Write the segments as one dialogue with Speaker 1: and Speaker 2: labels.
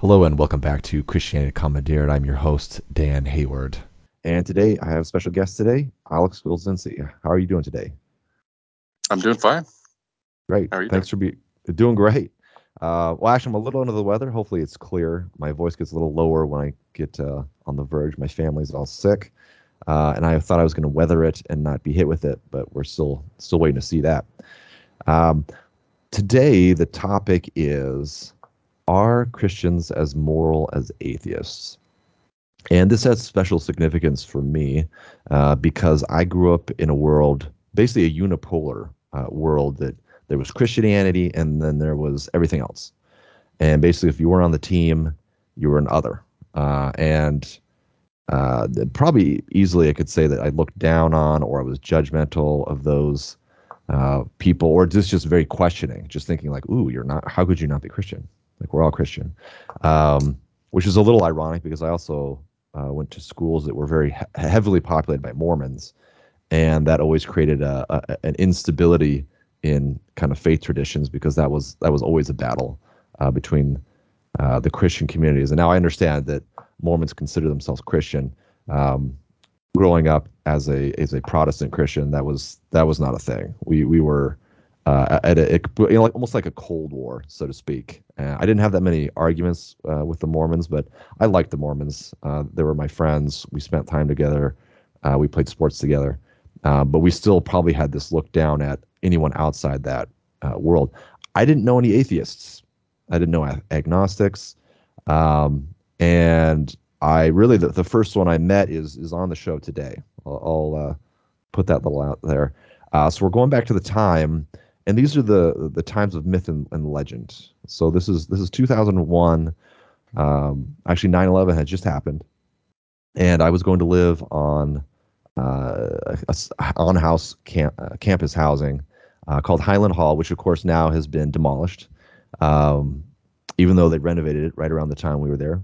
Speaker 1: Hello and welcome back to Christianity Commandeered. I'm your host, Dan Hayward. And today I have a special guest today, Alex Gulczynski. How are you doing today?
Speaker 2: I'm doing fine.
Speaker 1: Great.
Speaker 2: How are you
Speaker 1: Thanks
Speaker 2: doing?
Speaker 1: for being doing great. Uh, well, actually, I'm a little under the weather. Hopefully, it's clear. My voice gets a little lower when I get uh, on the verge. My family's all sick, uh, and I thought I was going to weather it and not be hit with it, but we're still still waiting to see that. Um, today, the topic is are Christians as moral as atheists? And this has special significance for me uh, because I grew up in a world, basically a unipolar uh, world, that there was Christianity and then there was everything else. And basically, if you weren't on the team, you were an other. Uh, and uh, probably easily, I could say that I looked down on or I was judgmental of those uh, people, or just just very questioning, just thinking like, "Ooh, you're not. How could you not be Christian?" Like we're all Christian, um, which is a little ironic because I also uh, went to schools that were very he- heavily populated by Mormons, and that always created a, a, an instability in kind of faith traditions because that was that was always a battle uh, between uh, the Christian communities. And now I understand that Mormons consider themselves Christian. Um, growing up as a as a Protestant Christian, that was that was not a thing. We we were uh, at a, it, you know, like almost like a Cold War, so to speak. Uh, I didn't have that many arguments uh, with the Mormons, but I liked the Mormons. Uh, they were my friends. We spent time together. Uh, we played sports together. Uh, but we still probably had this look down at anyone outside that world. I didn't know any atheists. I didn't know ag- agnostics. Um, and I really the, the first one I met is is on the show today. I'll, I'll put that little out there. so we're going back to the time and these are the the times of myth and, and legend. So this is this is 2001. Um, actually, 9/11 had just happened, and I was going to live on uh, on house camp, uh, campus housing uh, called Highland Hall, which of course now has been demolished, um, even though they renovated it right around the time we were there.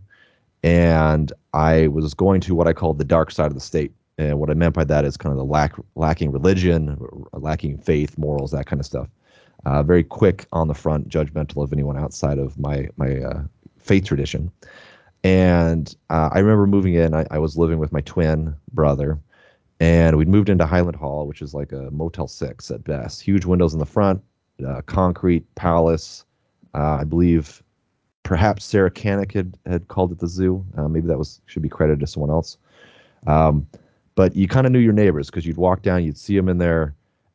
Speaker 1: And I was going to what I called the dark side of the state. And what I meant by that is kind of the lack lacking religion, lacking faith, morals, that kind of stuff. Uh, very quick on the front, judgmental of anyone outside of my my uh, faith tradition. And uh, I remember moving in. I, I, was living with my twin brother, and we'd moved into Highland Hall, which is like a Motel Six at best. Huge windows in the front, uh, concrete palace. Uh, I believe perhaps Sarah Canuck had, had called it the zoo. Uh, maybe that was should be credited to someone else. Um, but you kind of knew your neighbors because you'd walk down, you'd see them in there,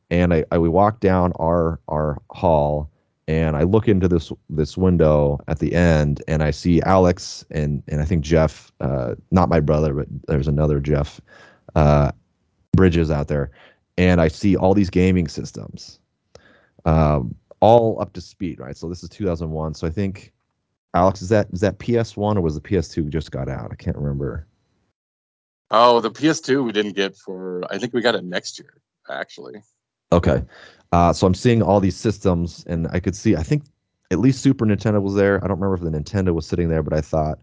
Speaker 1: and I, I we walk down our our hall, and I look into this this window at the end, and I see Alex and and I think Jeff, uh, not my brother, but there's another Jeff uh, Bridges out there, and I see all these gaming systems, um, all up to speed, right? So this is 2001, so I think. Alex, is that is that PS1 or was the PS2 just got out? I can't remember.
Speaker 2: Oh, the PS2 we didn't get for. I think we got it next year, actually.
Speaker 1: Okay, uh, so I'm seeing all these systems, and I could see. I think at least Super Nintendo was there. I don't remember if the Nintendo was sitting there, but I thought,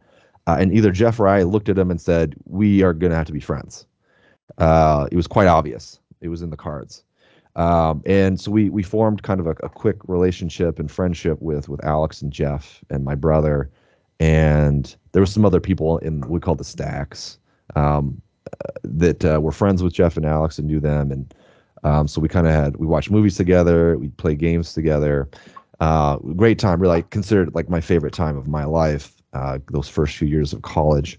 Speaker 1: uh, and either Jeff or I looked at him and said, "We are going to have to be friends." Uh, it was quite obvious. It was in the cards, um, and so we we formed kind of a, a quick relationship and friendship with with Alex and Jeff and my brother, and there were some other people in we call the stacks um, that uh, were friends with Jeff and Alex and knew them and um, so we kind of had we watched movies together, we played games together. Uh, great time, really. I considered like my favorite time of my life. Uh, those first few years of college,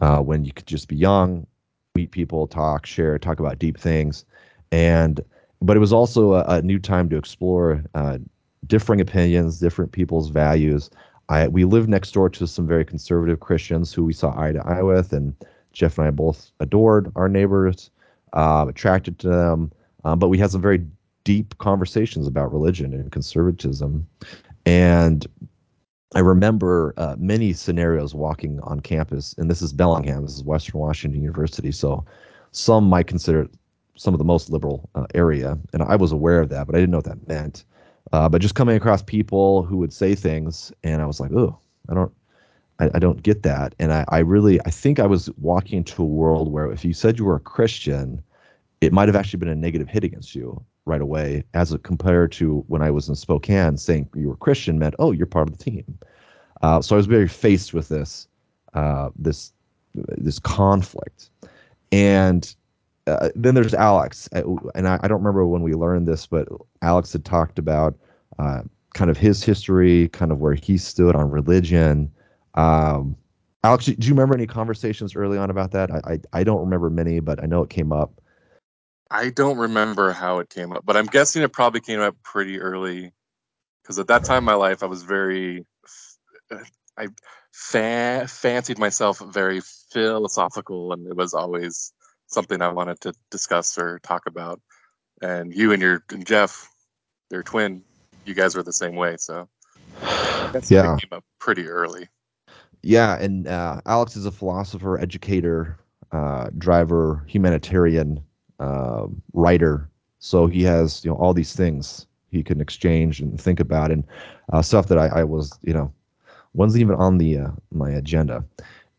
Speaker 1: uh, when you could just be young, meet people, talk, share, talk about deep things, and but it was also a, a new time to explore uh, differing opinions, different people's values. I we lived next door to some very conservative Christians who we saw eye to eye with, and Jeff and I both adored our neighbors, uh, attracted to them. Um, but we had some very deep conversations about religion and conservatism. And I remember uh, many scenarios walking on campus, and this is Bellingham, this is Western Washington University. So some might consider it some of the most liberal uh, area. And I was aware of that, but I didn't know what that meant. Uh, but just coming across people who would say things, and I was like, oh, I don't. I, don't get that. And I, I really, I think I was walking into a world where if you said you were a Christian, it might have actually been a negative hit against you right away, as compared to when I was in Spokane, saying you were Christian meant, oh, you're part of the team. Uh, so I was very faced with this uh, this this conflict, and uh, then there's Alex, uh, and I, I, don't remember when we learned this, but Alex had talked about uh, kind of his history, kind of where he stood on religion. Um, Alex, do you remember any conversations early on about that? I, I, I don't remember many, but I know it came up.
Speaker 2: I don't remember how it came up, but I'm guessing it probably came up pretty early because at that time in my life, I was very, I fa- fancied myself very philosophical, and it was always something I wanted to discuss or talk about. And you and your and Jeff, your twin, you guys were the same way. So
Speaker 1: yeah,
Speaker 2: came up pretty early.
Speaker 1: Yeah, and uh, Alex is a philosopher, educator, uh, driver, humanitarian, uh, writer. So he has you know all these things he can exchange and think about, and uh, stuff that I, I, was you know wasn't even on the uh, my agenda.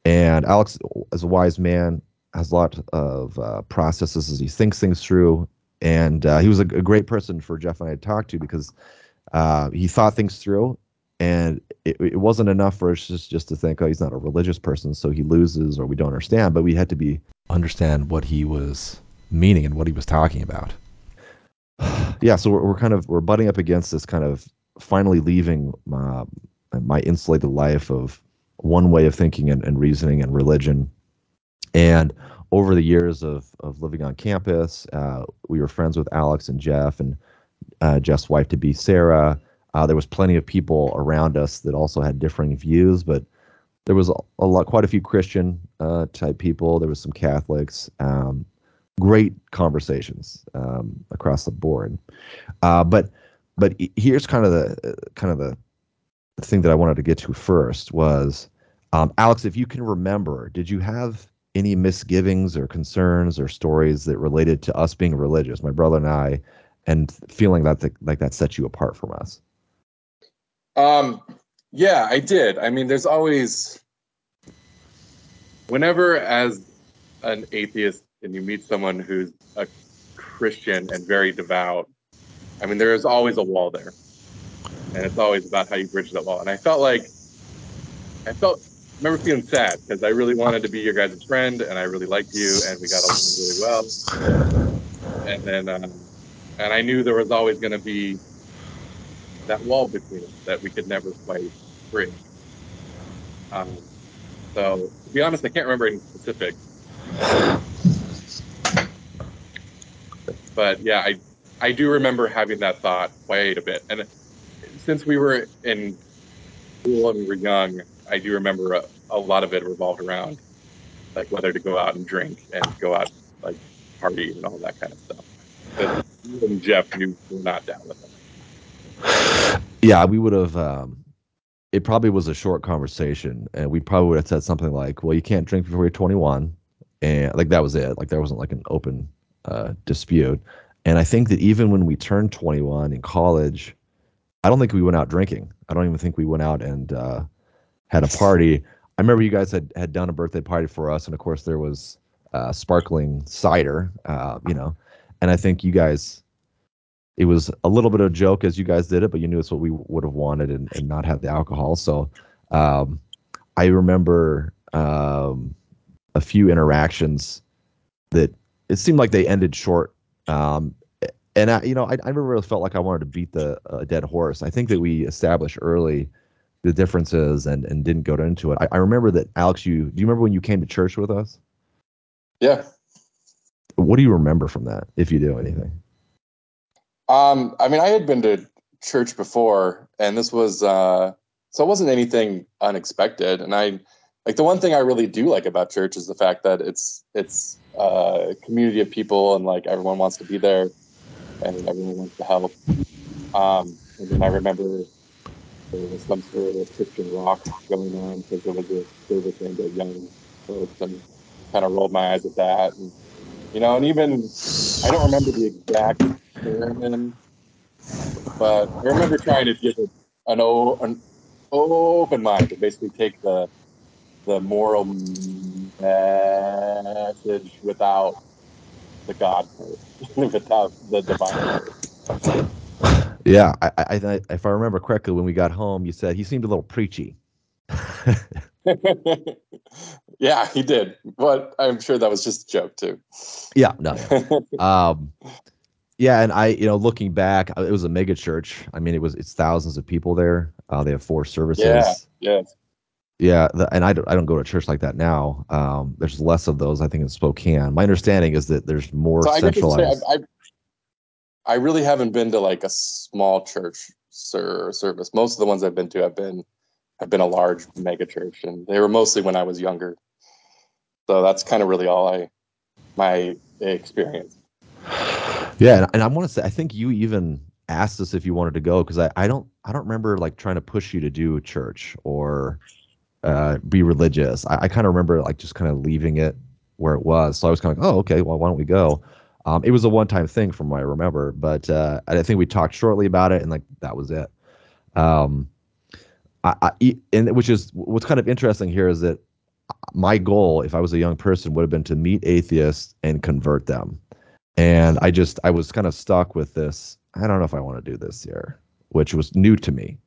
Speaker 1: And Alex, as a wise man, has a lot of uh, processes as he thinks things through. And he was a, a, great person for Jeff and I to talk to because he thought things through, and it, it, wasn't enough for us just, just to think, oh, he's not a religious person, so he loses or we don't understand. But we had to be understand what he was meaning and what he was talking about. yeah, so we're, we're kind of we're butting up against this kind of finally leaving my, my insulated life of one way of thinking and, and reasoning and religion and over the years of, of living on campus, uh, we were friends with Alex and Jeff and uh, Jeff's wife to be Sarah. Uh, there was plenty of people around us that also had differing views, but there was a, a lot, quite a few Christian uh, type people. There was some Catholics. Um, great conversations um, across the board. Uh, but but here's kind of the kind of the thing that I wanted to get to first was um, Alex, if you can remember, did you have any misgivings or concerns or stories that related to us being religious, my brother and I, and feeling that the, like that set you apart from us?
Speaker 2: Um, yeah, I did. I mean, there's always, whenever as an atheist and you meet someone who's a Christian and very devout, I mean, there is always a wall there. And it's always about how you bridge that wall. And I felt like, I felt remember feeling sad because I really wanted to be your guys' friend and I really liked you and we got along really well. And then, um, and I knew there was always going to be that wall between us that we could never quite bridge. Um, so to be honest, I can't remember any specifics. But yeah, I I do remember having that thought quite a bit. And since we were in school and we were young, I do remember a, a lot of it revolved around like whether to go out and drink and go out like party and all that kind of stuff. But Jeff, you were not down with it.
Speaker 1: Yeah, we would have. Um, it probably was a short conversation, and we probably would have said something like, "Well, you can't drink before you're 21," and like that was it. Like there wasn't like an open uh, dispute. And I think that even when we turned 21 in college, I don't think we went out drinking. I don't even think we went out and uh, had a party. I remember you guys had had done a birthday party for us, and of course there was uh, sparkling cider, uh, you know, and I think you guys. It was a little bit of a joke as you guys did it, but you knew it's what we would have wanted and, and not have the alcohol. So um, I remember um, a few interactions that it seemed like they ended short. Um, and I, you know, I, I never really felt like I wanted to beat the uh, dead horse. I think that we established early the differences and and didn't go into it. I, I remember that Alex, you do you remember when you came to church with us?
Speaker 2: Yeah.
Speaker 1: What do you remember from that, if you do anything?
Speaker 2: Um, I mean, I had been to church before, and this was uh, so it wasn't anything unexpected. And I like the one thing I really do like about church is the fact that it's it's uh, a community of people, and like everyone wants to be there, and everyone wants to help. Um, and then I remember there was some sort of Christian rock going on because there was a service aimed at young folks, and kind of rolled my eyes at that. And you know, and even I don't remember the exact sermon, but I remember trying to give it an, o- an open mind to basically take the the moral message without the God part, without the divine part.
Speaker 1: Yeah, I, I, I, if I remember correctly, when we got home, you said he seemed a little preachy.
Speaker 2: yeah, he did, but I'm sure that was just a joke too.
Speaker 1: Yeah, no. Um, yeah, and I, you know, looking back, uh, it was a mega church. I mean, it was it's thousands of people there. Uh, they have four services.
Speaker 2: Yeah, yeah,
Speaker 1: yeah. The, and I don't, I don't go to church like that now. Um, there's less of those, I think, in Spokane. My understanding is that there's more so centralized.
Speaker 2: I, I, I really haven't been to like a small church sir, service. Most of the ones I've been to have been have been a large mega church, and they were mostly when I was younger. So that's kind of really all I my experience.
Speaker 1: Yeah, and, I want to say I think you even asked us if you wanted to go because I, I don't I don't remember like trying to push you to do church or uh, be religious. I, I kind of remember like just kind of leaving it where it was. So I was kind of like, oh okay, well why don't we go? Um, it was a one time thing from what I remember, but uh, I think we talked shortly about it and like that was it. Um, I, I and which is what's kind of interesting here is that my goal, if I was a young person, would have been to meet atheists and convert them and I just I was kind of stuck with this. I don't know if I want to do this here, which was new to me.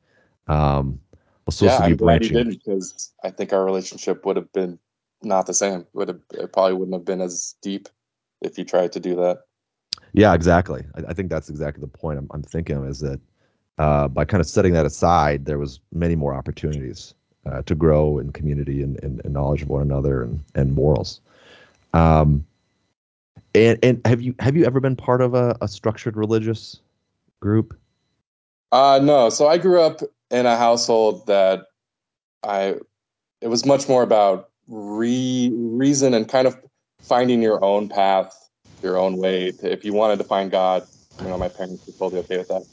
Speaker 1: Um, I
Speaker 2: was supposed yeah, to be I'm glad you didn't because I think our relationship would have been not the same. Would have it probably wouldn't have been as deep if you tried to do that.
Speaker 1: Yeah, exactly. I, I think that's exactly the point I'm, I'm thinking is that uh, by kind of setting that aside, there was many more opportunities uh, to grow in community and, and, and, knowledge of one another and, and morals. Um, and and have you have you ever been part of a, a structured religious group?
Speaker 2: Uh no. So I grew up in a household that I it was much more about re reason and kind of finding your own path, your own way. To, if you wanted to find God, you know, my parents were totally okay with that.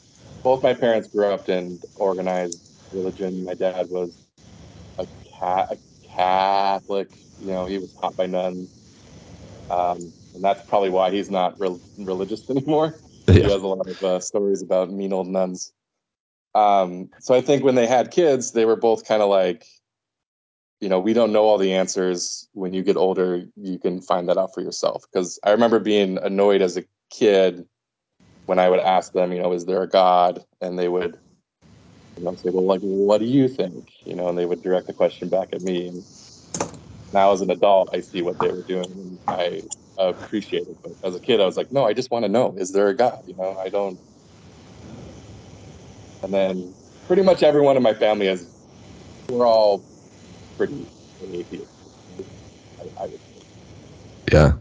Speaker 2: Both my parents grew up in organized religion. My dad was a, a Catholic. You know, he was taught by nuns. Um, and that's probably why he's not re- religious anymore. Yeah. He has a lot of uh, stories about mean old nuns. Um, so I think when they had kids, they were both kind of like, you know, we don't know all the answers. When you get older, you can find that out for yourself. Because I remember being annoyed as a kid when I would ask them, you know, is there a God? And they would, you know, say, well, like, what do you think? You know, and they would direct the question back at me. And now as an adult, I see what they were doing, and I appreciate it. But as a kid, I was like, no, I just want to know: is there a God? You know, I don't. And then pretty much everyone in my family is we're all pretty atheist.
Speaker 1: I, I yeah.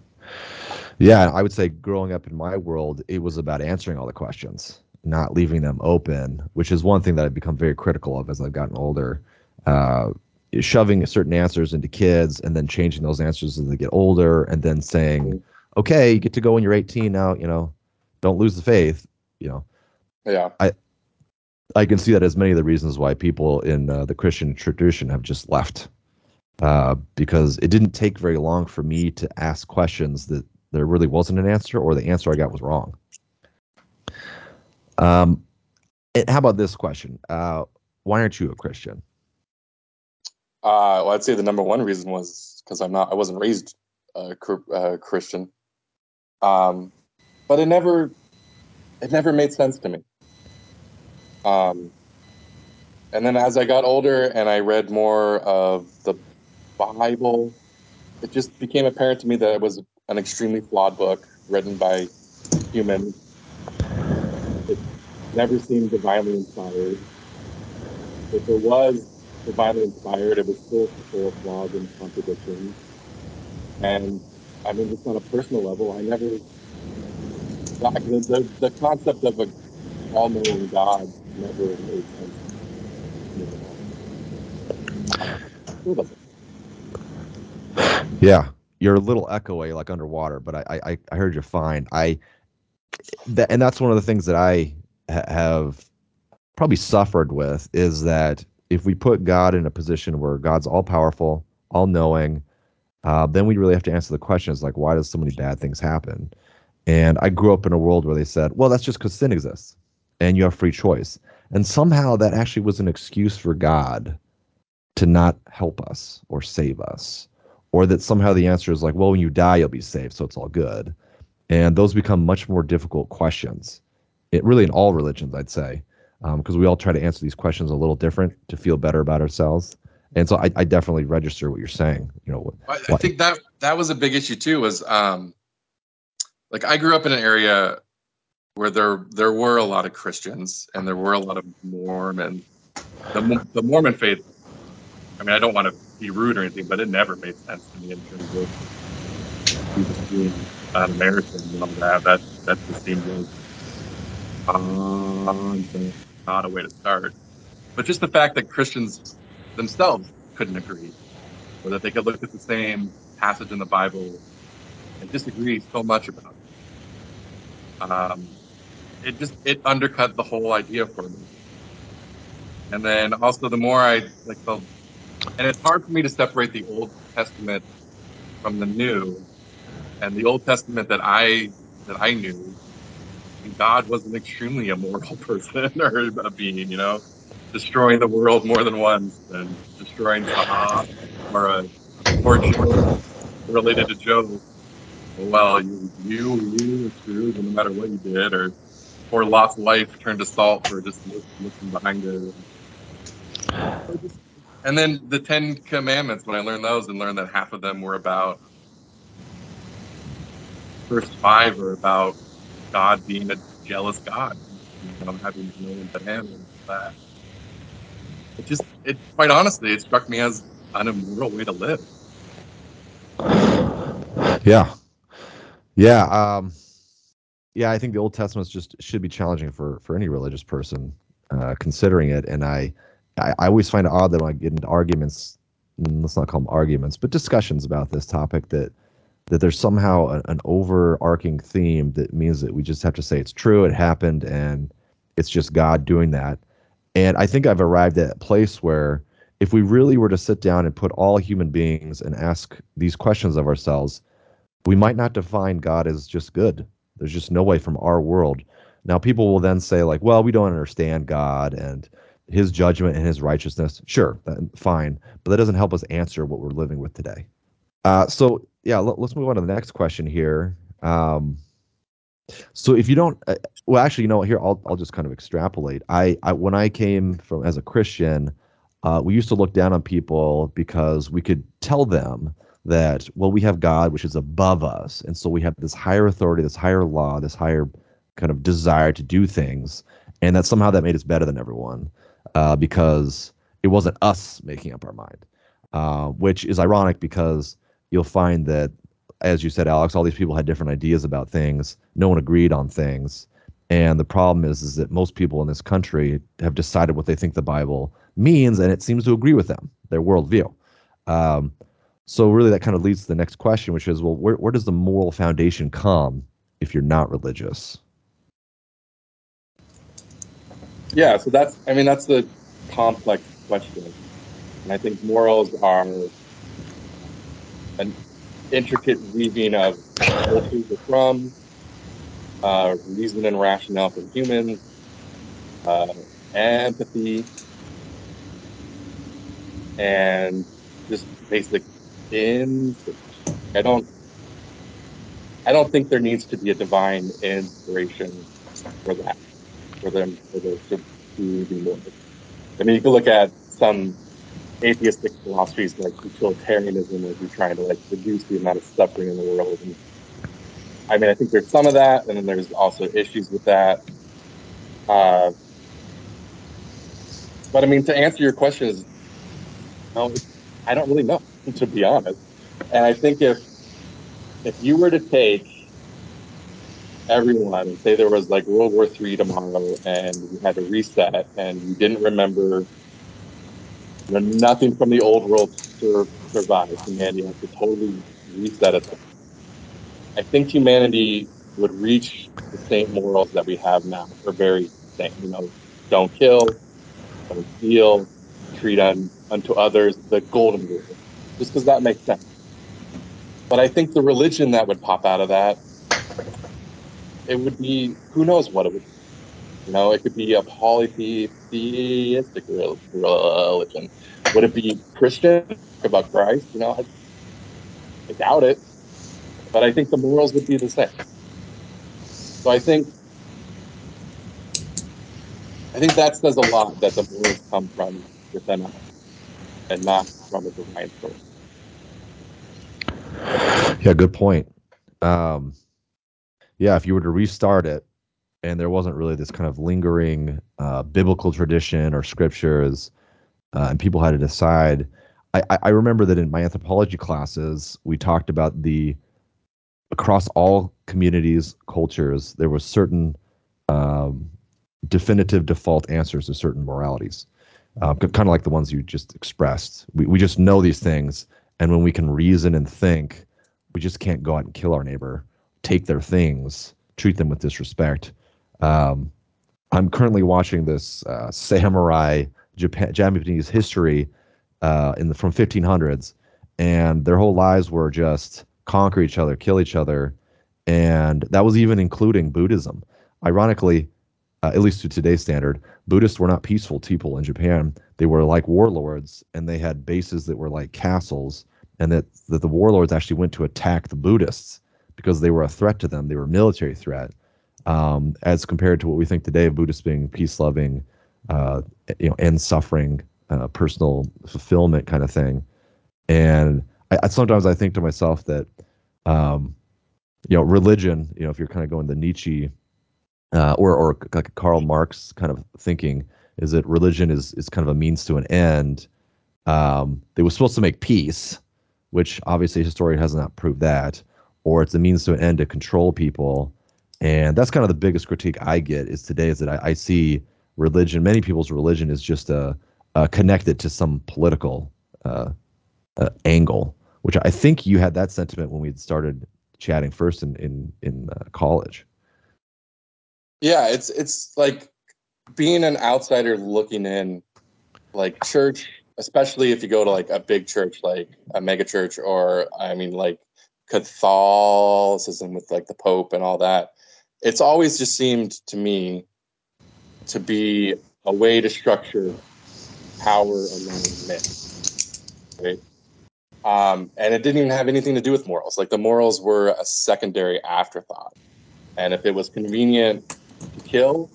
Speaker 1: Yeah, I would say growing up in my world, it was about answering all the questions, not leaving them open, which is one thing that I've become very critical of as I've gotten older. Uh, shoving certain answers into kids and then changing those answers as they get older and then saying mm-hmm. okay you get to go when you're 18 now you know don't lose the faith you know.
Speaker 2: Yeah.
Speaker 1: I i can see that as many of the reasons why people in uh, the christian tradition have just left uh, because it didn't take very long for me to ask questions that there really wasn't an answer or the answer i got was wrong. Um how about this question? Uh, why aren't you a christian
Speaker 2: uh, well, I'd say the number one reason was because I'm not, I wasn't raised uh, uh, Christian. Um, but it never, it never made sense to me. Um, and then as I got older and I read more of the Bible, it just became apparent to me that it was an extremely flawed book written by humans. It never seemed divinely inspired. If it was divinely inspired. It was full of flaws and contradictions. And I mean, just on a personal level, I never like the, the, the concept of a all-knowing God never made sense.
Speaker 1: Yeah, you're a little echoey, like underwater, but I I, I heard you fine. I that, and that's one of the things that I ha- have probably suffered with is that if we put God in a position where God's all powerful, all knowing, uh, then we really have to answer the questions like, why does so many bad things happen? And I grew up in a world where they said, well, that's just because sin exists and you have free choice. And somehow that actually was an excuse for God to not help us or save us. Or that somehow the answer is like, well, when you die, you'll be saved, so it's all good. And those become much more difficult questions. It really in all religions, I'd say because um, we all try to answer these questions a little different to feel better about ourselves. And so I, I definitely register what you're saying. You know,
Speaker 2: I, I think that that was a big issue too. Was um, like I grew up in an area where there there were a lot of Christians and there were a lot of Mormons. The, the Mormon faith. I mean, I don't want to be rude or anything, but it never made sense to me in terms of being an American and all that. That that just seemed like um, not a way to start. But just the fact that Christians themselves couldn't agree, or that they could look at the same passage in the Bible and disagree so much about it. Um, it just it undercut the whole idea for me. And then also the more I like the, and it's hard for me to separate the Old Testament from the New, and the Old Testament that I that I knew, God was an extremely immoral person or a being, you know, destroying the world more than once and destroying Sodom or a or Job related to Job. Well, you you you were screwed no matter what you did, or or Lot's life turned to salt for just looking behind her. And then the Ten Commandments, when I learned those and learned that half of them were about first five are about God being a jealous God, you know, having no one but Him and that. It just, it quite honestly, it struck me as an immoral way to live.
Speaker 1: Yeah, yeah, um, yeah. I think the Old Testament just should be challenging for for any religious person uh, considering it, and I, I, I always find it odd that when I get into arguments, let's not call them arguments, but discussions about this topic that that there's somehow a, an overarching theme that means that we just have to say it's true, it happened, and it's just God doing that. And I think I've arrived at a place where if we really were to sit down and put all human beings and ask these questions of ourselves, we might not define God as just good. There's just no way from our world. Now, people will then say, like, well, we don't understand God and his judgment and his righteousness. Sure, fine. But that doesn't help us answer what we're living with today. Uh, so, yeah, let, us move on to the next question here. Um, so, if you don't, uh, well, actually, you know, what here I'll I'll just kind of extrapolate. I, I when I came from as a Christian, uh, we used to look down on people because we could tell them that well we have god which is above us and so we have this higher authority this higher law this higher kind of desire to do things and that somehow that made us better than everyone uh, because it wasn't us making up our mind uh, which is ironic because you'll find that as you said alex all these people had different ideas about things. No one agreed on things. And the problem is is that most people in this country have decided what they think the bible means and it seems to agree with them their worldview. Um, so really, that kind of leads to the next question, which is, well, where where does the moral foundation come if you're not religious?
Speaker 2: Yeah, so that's I mean that's the complex question, and I think morals are an intricate weaving of cultures from, uh, reason and rationale from humans, uh, empathy, and just basic instinct. I don't I don't think there needs to be a divine inspiration for that, for them for there to, to be more. I mean, you can look at some atheistic philosophies like utilitarianism, where you're trying to like reduce the amount of suffering in the world. And I mean, I think there's some of that, and then there's also issues with that. Uh, but I mean, to answer your question is, no, I don't really know, to be honest. And I think if if you were to take everyone and say there was like World War Three tomorrow and you had to reset and you didn't remember know, nothing from the old world sur- survived. Humanity has to totally reset itself. I think humanity would reach the same morals that we have now, or very same. You know, don't kill, don't steal, treat un, unto others the golden rule, just because that makes sense. But I think the religion that would pop out of that, it would be who knows what it would be. You know, it could be a polytheistic religion. Would it be Christian about Christ? You know, I, I doubt it. But I think the morals would be the same. So I think I think that says a lot that the morals come from within us. and not from a divine source.
Speaker 1: Yeah, good point. Um, yeah, if you were to restart it, and there wasn't really this kind of lingering uh, biblical tradition or scriptures, uh, and people had to decide. I, I remember that in my anthropology classes, we talked about the across all communities, cultures, there was certain um, definitive default answers to certain moralities, uh, kind of like the ones you just expressed. We we just know these things, and when we can reason and think, we just can't go out and kill our neighbor, take their things, treat them with disrespect. Um, I'm currently watching this uh, samurai Japan, Japanese history uh, in the from 1500s, and their whole lives were just conquer each other, kill each other, and that was even including Buddhism. Ironically, uh, at least to today's standard, Buddhists were not peaceful people in Japan. They were like warlords, and they had bases that were like castles, and that, that the warlords actually went to attack the Buddhists because they were a threat to them. They were a military threat, um, as compared to what we think today of Buddhists being peace loving, uh, you know, end suffering, uh, personal fulfillment kind of thing. And I, I, sometimes I think to myself that, um, you know, religion, you know, if you're kind of going the Nietzsche uh, or or like Karl Marx kind of thinking is that religion is is kind of a means to an end. Um, they were supposed to make peace, which obviously history has not proved that, or it's a means to an end to control people. And that's kind of the biggest critique I get is today is that I, I see religion, many people's religion is just a, a connected to some political uh, uh, angle, which I think you had that sentiment when we started chatting first in in in uh, college.
Speaker 2: Yeah, it's it's like being an outsider looking in, like church, especially if you go to like a big church, like a mega church, or I mean, like Catholicism with like the Pope and all that. It's always just seemed to me to be a way to structure power among men, right? Um, and it didn't even have anything to do with morals. Like the morals were a secondary afterthought. And if it was convenient to kill,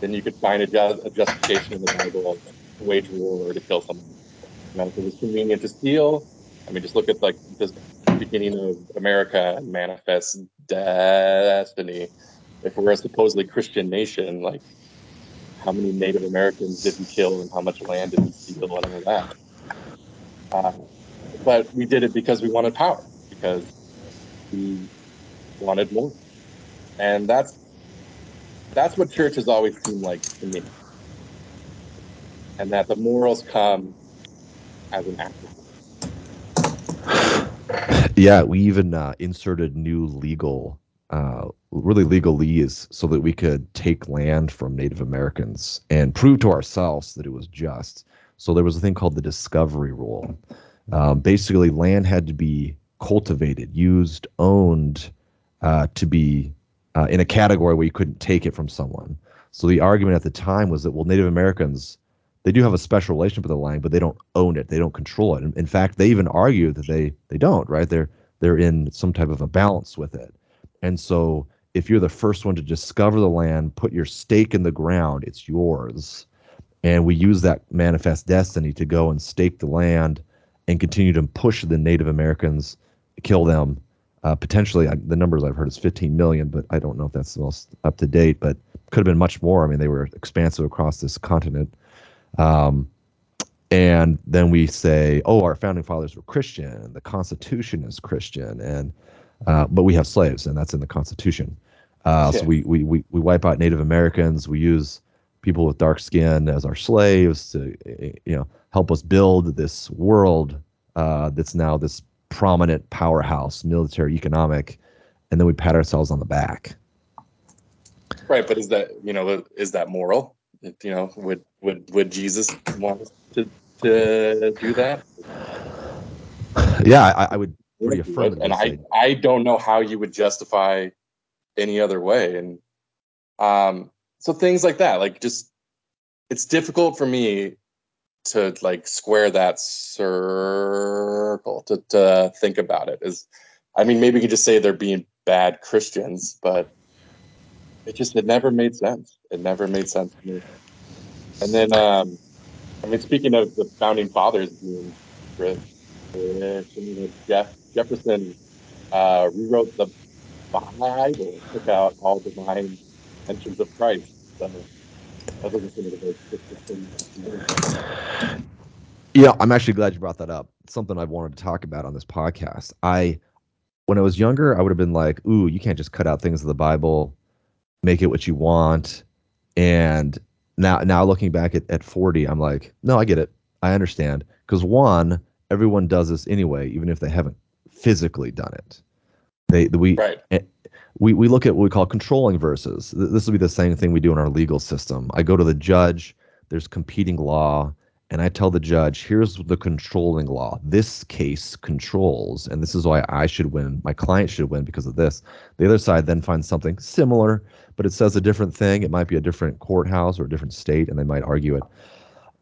Speaker 2: then you could find a, ju- a justification in the Bible to wage war or to kill someone. If it was convenient to steal, I mean, just look at like the beginning of America manifest destiny. If we're a supposedly Christian nation, like how many Native Americans did we kill and how much land did we steal and all of that? Uh, but we did it because we wanted power, because we wanted more, and that's that's what church has always seemed like to me. And that the morals come as an afterthought.
Speaker 1: Yeah, we even uh, inserted new legal, uh, really legalese, so that we could take land from Native Americans and prove to ourselves that it was just. So there was a thing called the discovery rule. Um, basically, land had to be cultivated, used, owned uh, to be uh, in a category where you couldn't take it from someone. So the argument at the time was that well, Native Americans they do have a special relationship with the land, but they don't own it, they don't control it. In, in fact, they even argue that they they don't. Right? They're they're in some type of a balance with it. And so if you're the first one to discover the land, put your stake in the ground, it's yours. And we use that manifest destiny to go and stake the land and continue to push the Native Americans, kill them, uh, potentially, the numbers I've heard is 15 million, but I don't know if that's the most up to date. But could have been much more. I mean, they were expansive across this continent. Um, and then we say, oh, our founding fathers were Christian, the Constitution is Christian, and uh, but we have slaves, and that's in the Constitution. Uh, yeah. So we, we we we wipe out Native Americans. We use people with dark skin as our slaves to you know help us build this world uh, that's now this prominent powerhouse, military, economic, and then we pat ourselves on the back.
Speaker 2: Right, but is that you know is that moral? You know, would would would Jesus want us to to do that?
Speaker 1: Yeah, I, I would pretty affirmatively
Speaker 2: and I I don't know how you would justify any other way, and um, so things like that, like just it's difficult for me to like square that circle to, to think about it. Is i mean maybe you could just say they're being bad christians but it just it never made sense. It never made sense to me. And then um I mean, speaking of the founding fathers being rich, Jeff Jefferson uh, rewrote the Bible, took out all divine mentions of Christ. So that doesn't seem thing.
Speaker 1: Yeah, I'm actually glad you brought that up. It's something I've wanted to talk about on this podcast. I, when I was younger, I would have been like, "Ooh, you can't just cut out things of the Bible, make it what you want." And now, now looking back at, at 40, I'm like, "No, I get it. I understand." Because one, everyone does this anyway, even if they haven't physically done it. They we
Speaker 2: right.
Speaker 1: Eh, we we look at what we call controlling verses. This will be the same thing we do in our legal system. I go to the judge. There's competing law and I tell the judge, here's the controlling law. This case controls, and this is why I should win. My client should win because of this. The other side then finds something similar, but it says a different thing. It might be a different courthouse or a different state, and they might argue it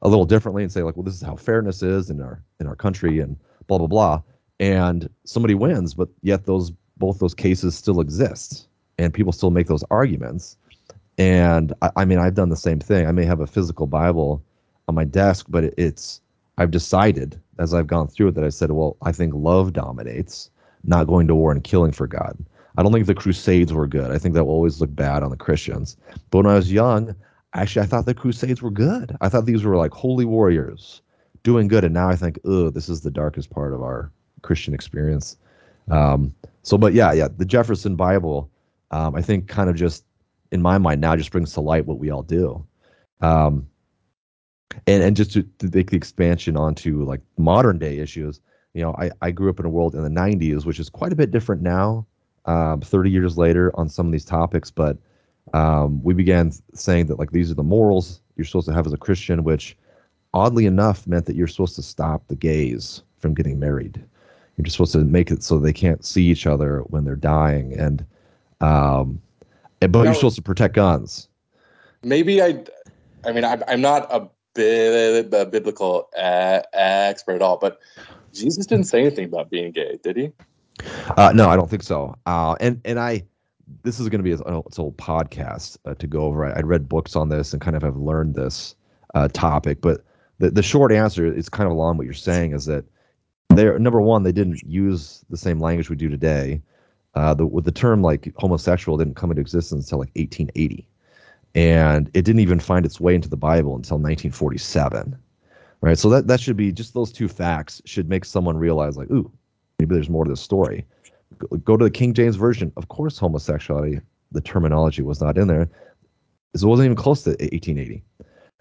Speaker 1: a little differently and say, like, well, this is how fairness is in our in our country, and blah blah blah. And somebody wins, but yet those both those cases still exist, and people still make those arguments. And I, I mean, I've done the same thing. I may have a physical Bible on my desk, but it, it's I've decided as I've gone through it that I said, well, I think love dominates, not going to war and killing for God. I don't think the Crusades were good. I think that will always look bad on the Christians. But when I was young, actually, I thought the Crusades were good. I thought these were like holy warriors doing good. And now I think, oh, this is the darkest part of our Christian experience. Um, so, but yeah, yeah, the Jefferson Bible, um, I think, kind of just in my mind now just brings to light what we all do. Um, and and just to, to the expansion onto like modern day issues you know I, I grew up in a world in the 90s which is quite a bit different now um, 30 years later on some of these topics but um, we began saying that like these are the morals you're supposed to have as a christian which oddly enough meant that you're supposed to stop the gays from getting married you're just supposed to make it so they can't see each other when they're dying and um, but now, you're supposed to protect guns
Speaker 2: maybe i i mean I, i'm not a biblical uh, expert at all, but Jesus didn't say anything about being gay, did he?
Speaker 1: Uh, no, I don't think so. Uh, and and I, this is going to be a, it's a whole podcast uh, to go over. I, I, read books on this and kind of have learned this uh, topic, but the the short answer is kind of along what you're saying is that they're number one they didn't use the same language we do today. Uh, the the term like homosexual didn't come into existence until like 1880 and it didn't even find its way into the Bible until 1947. Right, so that that should be just those two facts should make someone realize like, ooh, maybe there's more to the story. Go, to the King James version. Of course, homosexuality, the terminology was not in there. It wasn't even close to 1880.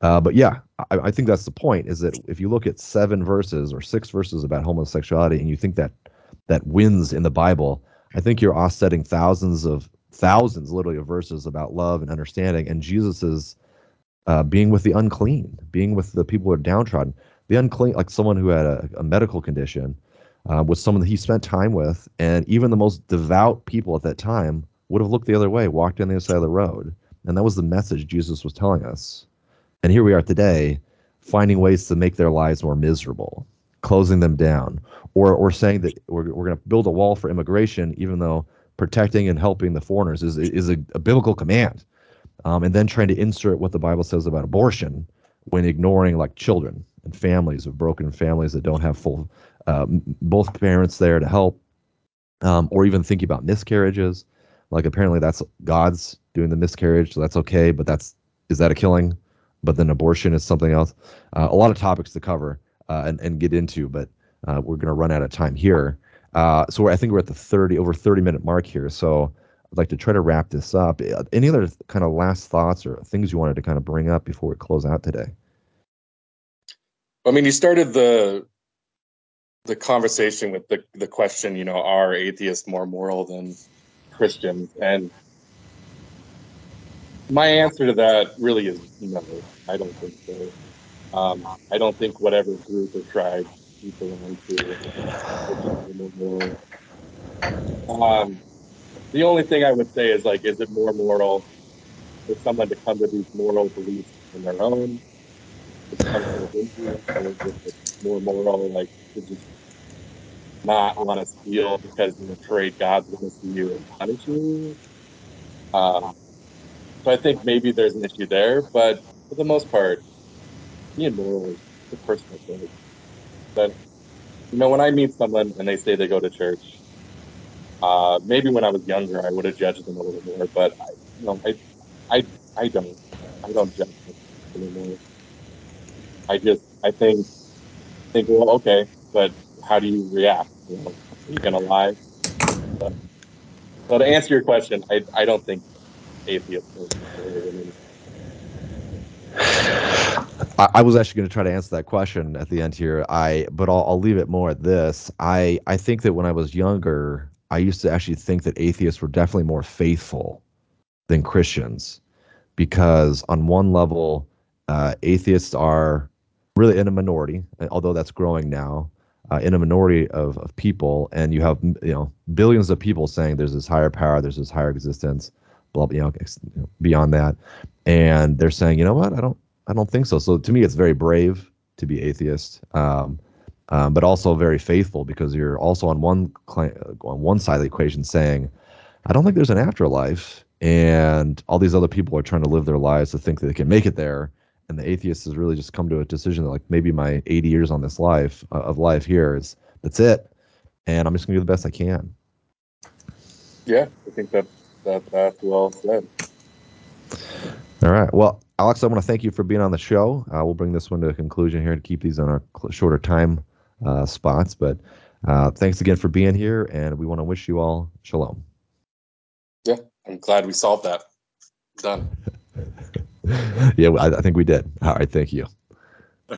Speaker 1: Uh, but yeah, I, I, think that's the point. Is that if you look at seven verses or six verses about homosexuality, and you think that that wins in the Bible, I think you're offsetting thousands of thousands literally of verses about love and understanding and jesus is uh, being with the unclean being with the people who are downtrodden the unclean like someone who had a, a medical condition uh, was someone that he spent time with and even the most devout people at that time would have looked the other way walked on the other side of the road and that was the message jesus was telling us and here we are today finding ways to make their lives more miserable closing them down or, or saying that we're, we're going to build a wall for immigration even though protecting and helping the foreigners is is a, a biblical command, um, and then trying to insert what the Bible says about abortion when ignoring like children and families of broken families that don't have full uh, both parents there to help, um, or even thinking about miscarriages. Like apparently that's God's doing the miscarriage, so that's okay, but that's is that a killing? But then abortion is something else. Uh, a lot of topics to cover uh, and, and get into, but uh, we're going to run out of time here. Uh, so I think we're at the 30 over 30 minute mark here. So I'd like to try to wrap this up. Uh, any other kind of last thoughts or things you wanted to kind of bring up before we close out today?
Speaker 2: I mean, you started the the conversation with the the question, you know, are atheists more moral than Christians? And my answer to that really is no. I don't think so. Um, I don't think whatever group or tribe you belong to um, the only thing I would say is like, is it more moral for someone to come to these moral beliefs on their own? is more moral, like to just not want to steal because you're afraid God's going to see you and punish you? Um, so I think maybe there's an issue there, but for the most part, being moral is thing. But you know, when I meet someone and they say they go to church, uh, maybe when I was younger, I would have judged them a little more. But I, you know, I, I, I don't, I don't judge them anymore. I just, I think, think, well, okay, but how do you react? You know, are you gonna lie? But, so to answer your question, I, I don't think
Speaker 1: I, was actually going to try to answer that question at the end here. I, but I'll, I'll leave it more at this. I, I think that when I was younger, I used to actually think that atheists were definitely more faithful than Christians, because on one level, uh, atheists are really in a minority, although that's growing now. Uh, in a minority of, of people, and you have you know billions of people saying there's this higher power, there's this higher existence, blah, ex- you know, beyond that, and they're saying, you know what, I don't I don't think so. So to me, it's very brave to be atheist, um, um, but also very faithful because you're also on one on one side of the equation saying, I don't think there's an afterlife, and all these other people are trying to live their lives to think that they can make it there, and the atheist has really just come to a decision that like maybe my 80 years on this life uh, of life here is that's it, and I'm just gonna do the best I can.
Speaker 2: Yeah, I think that that that's well said.
Speaker 1: All right. Well, Alex, I want to thank you for being on the show. Uh, we'll bring this one to a conclusion here to keep these on our shorter time uh, spots. But uh, thanks again for being here, and we want to wish you all shalom.
Speaker 2: Yeah, I'm glad we solved that. Done.
Speaker 1: yeah, I, I think we did. All right. Thank you.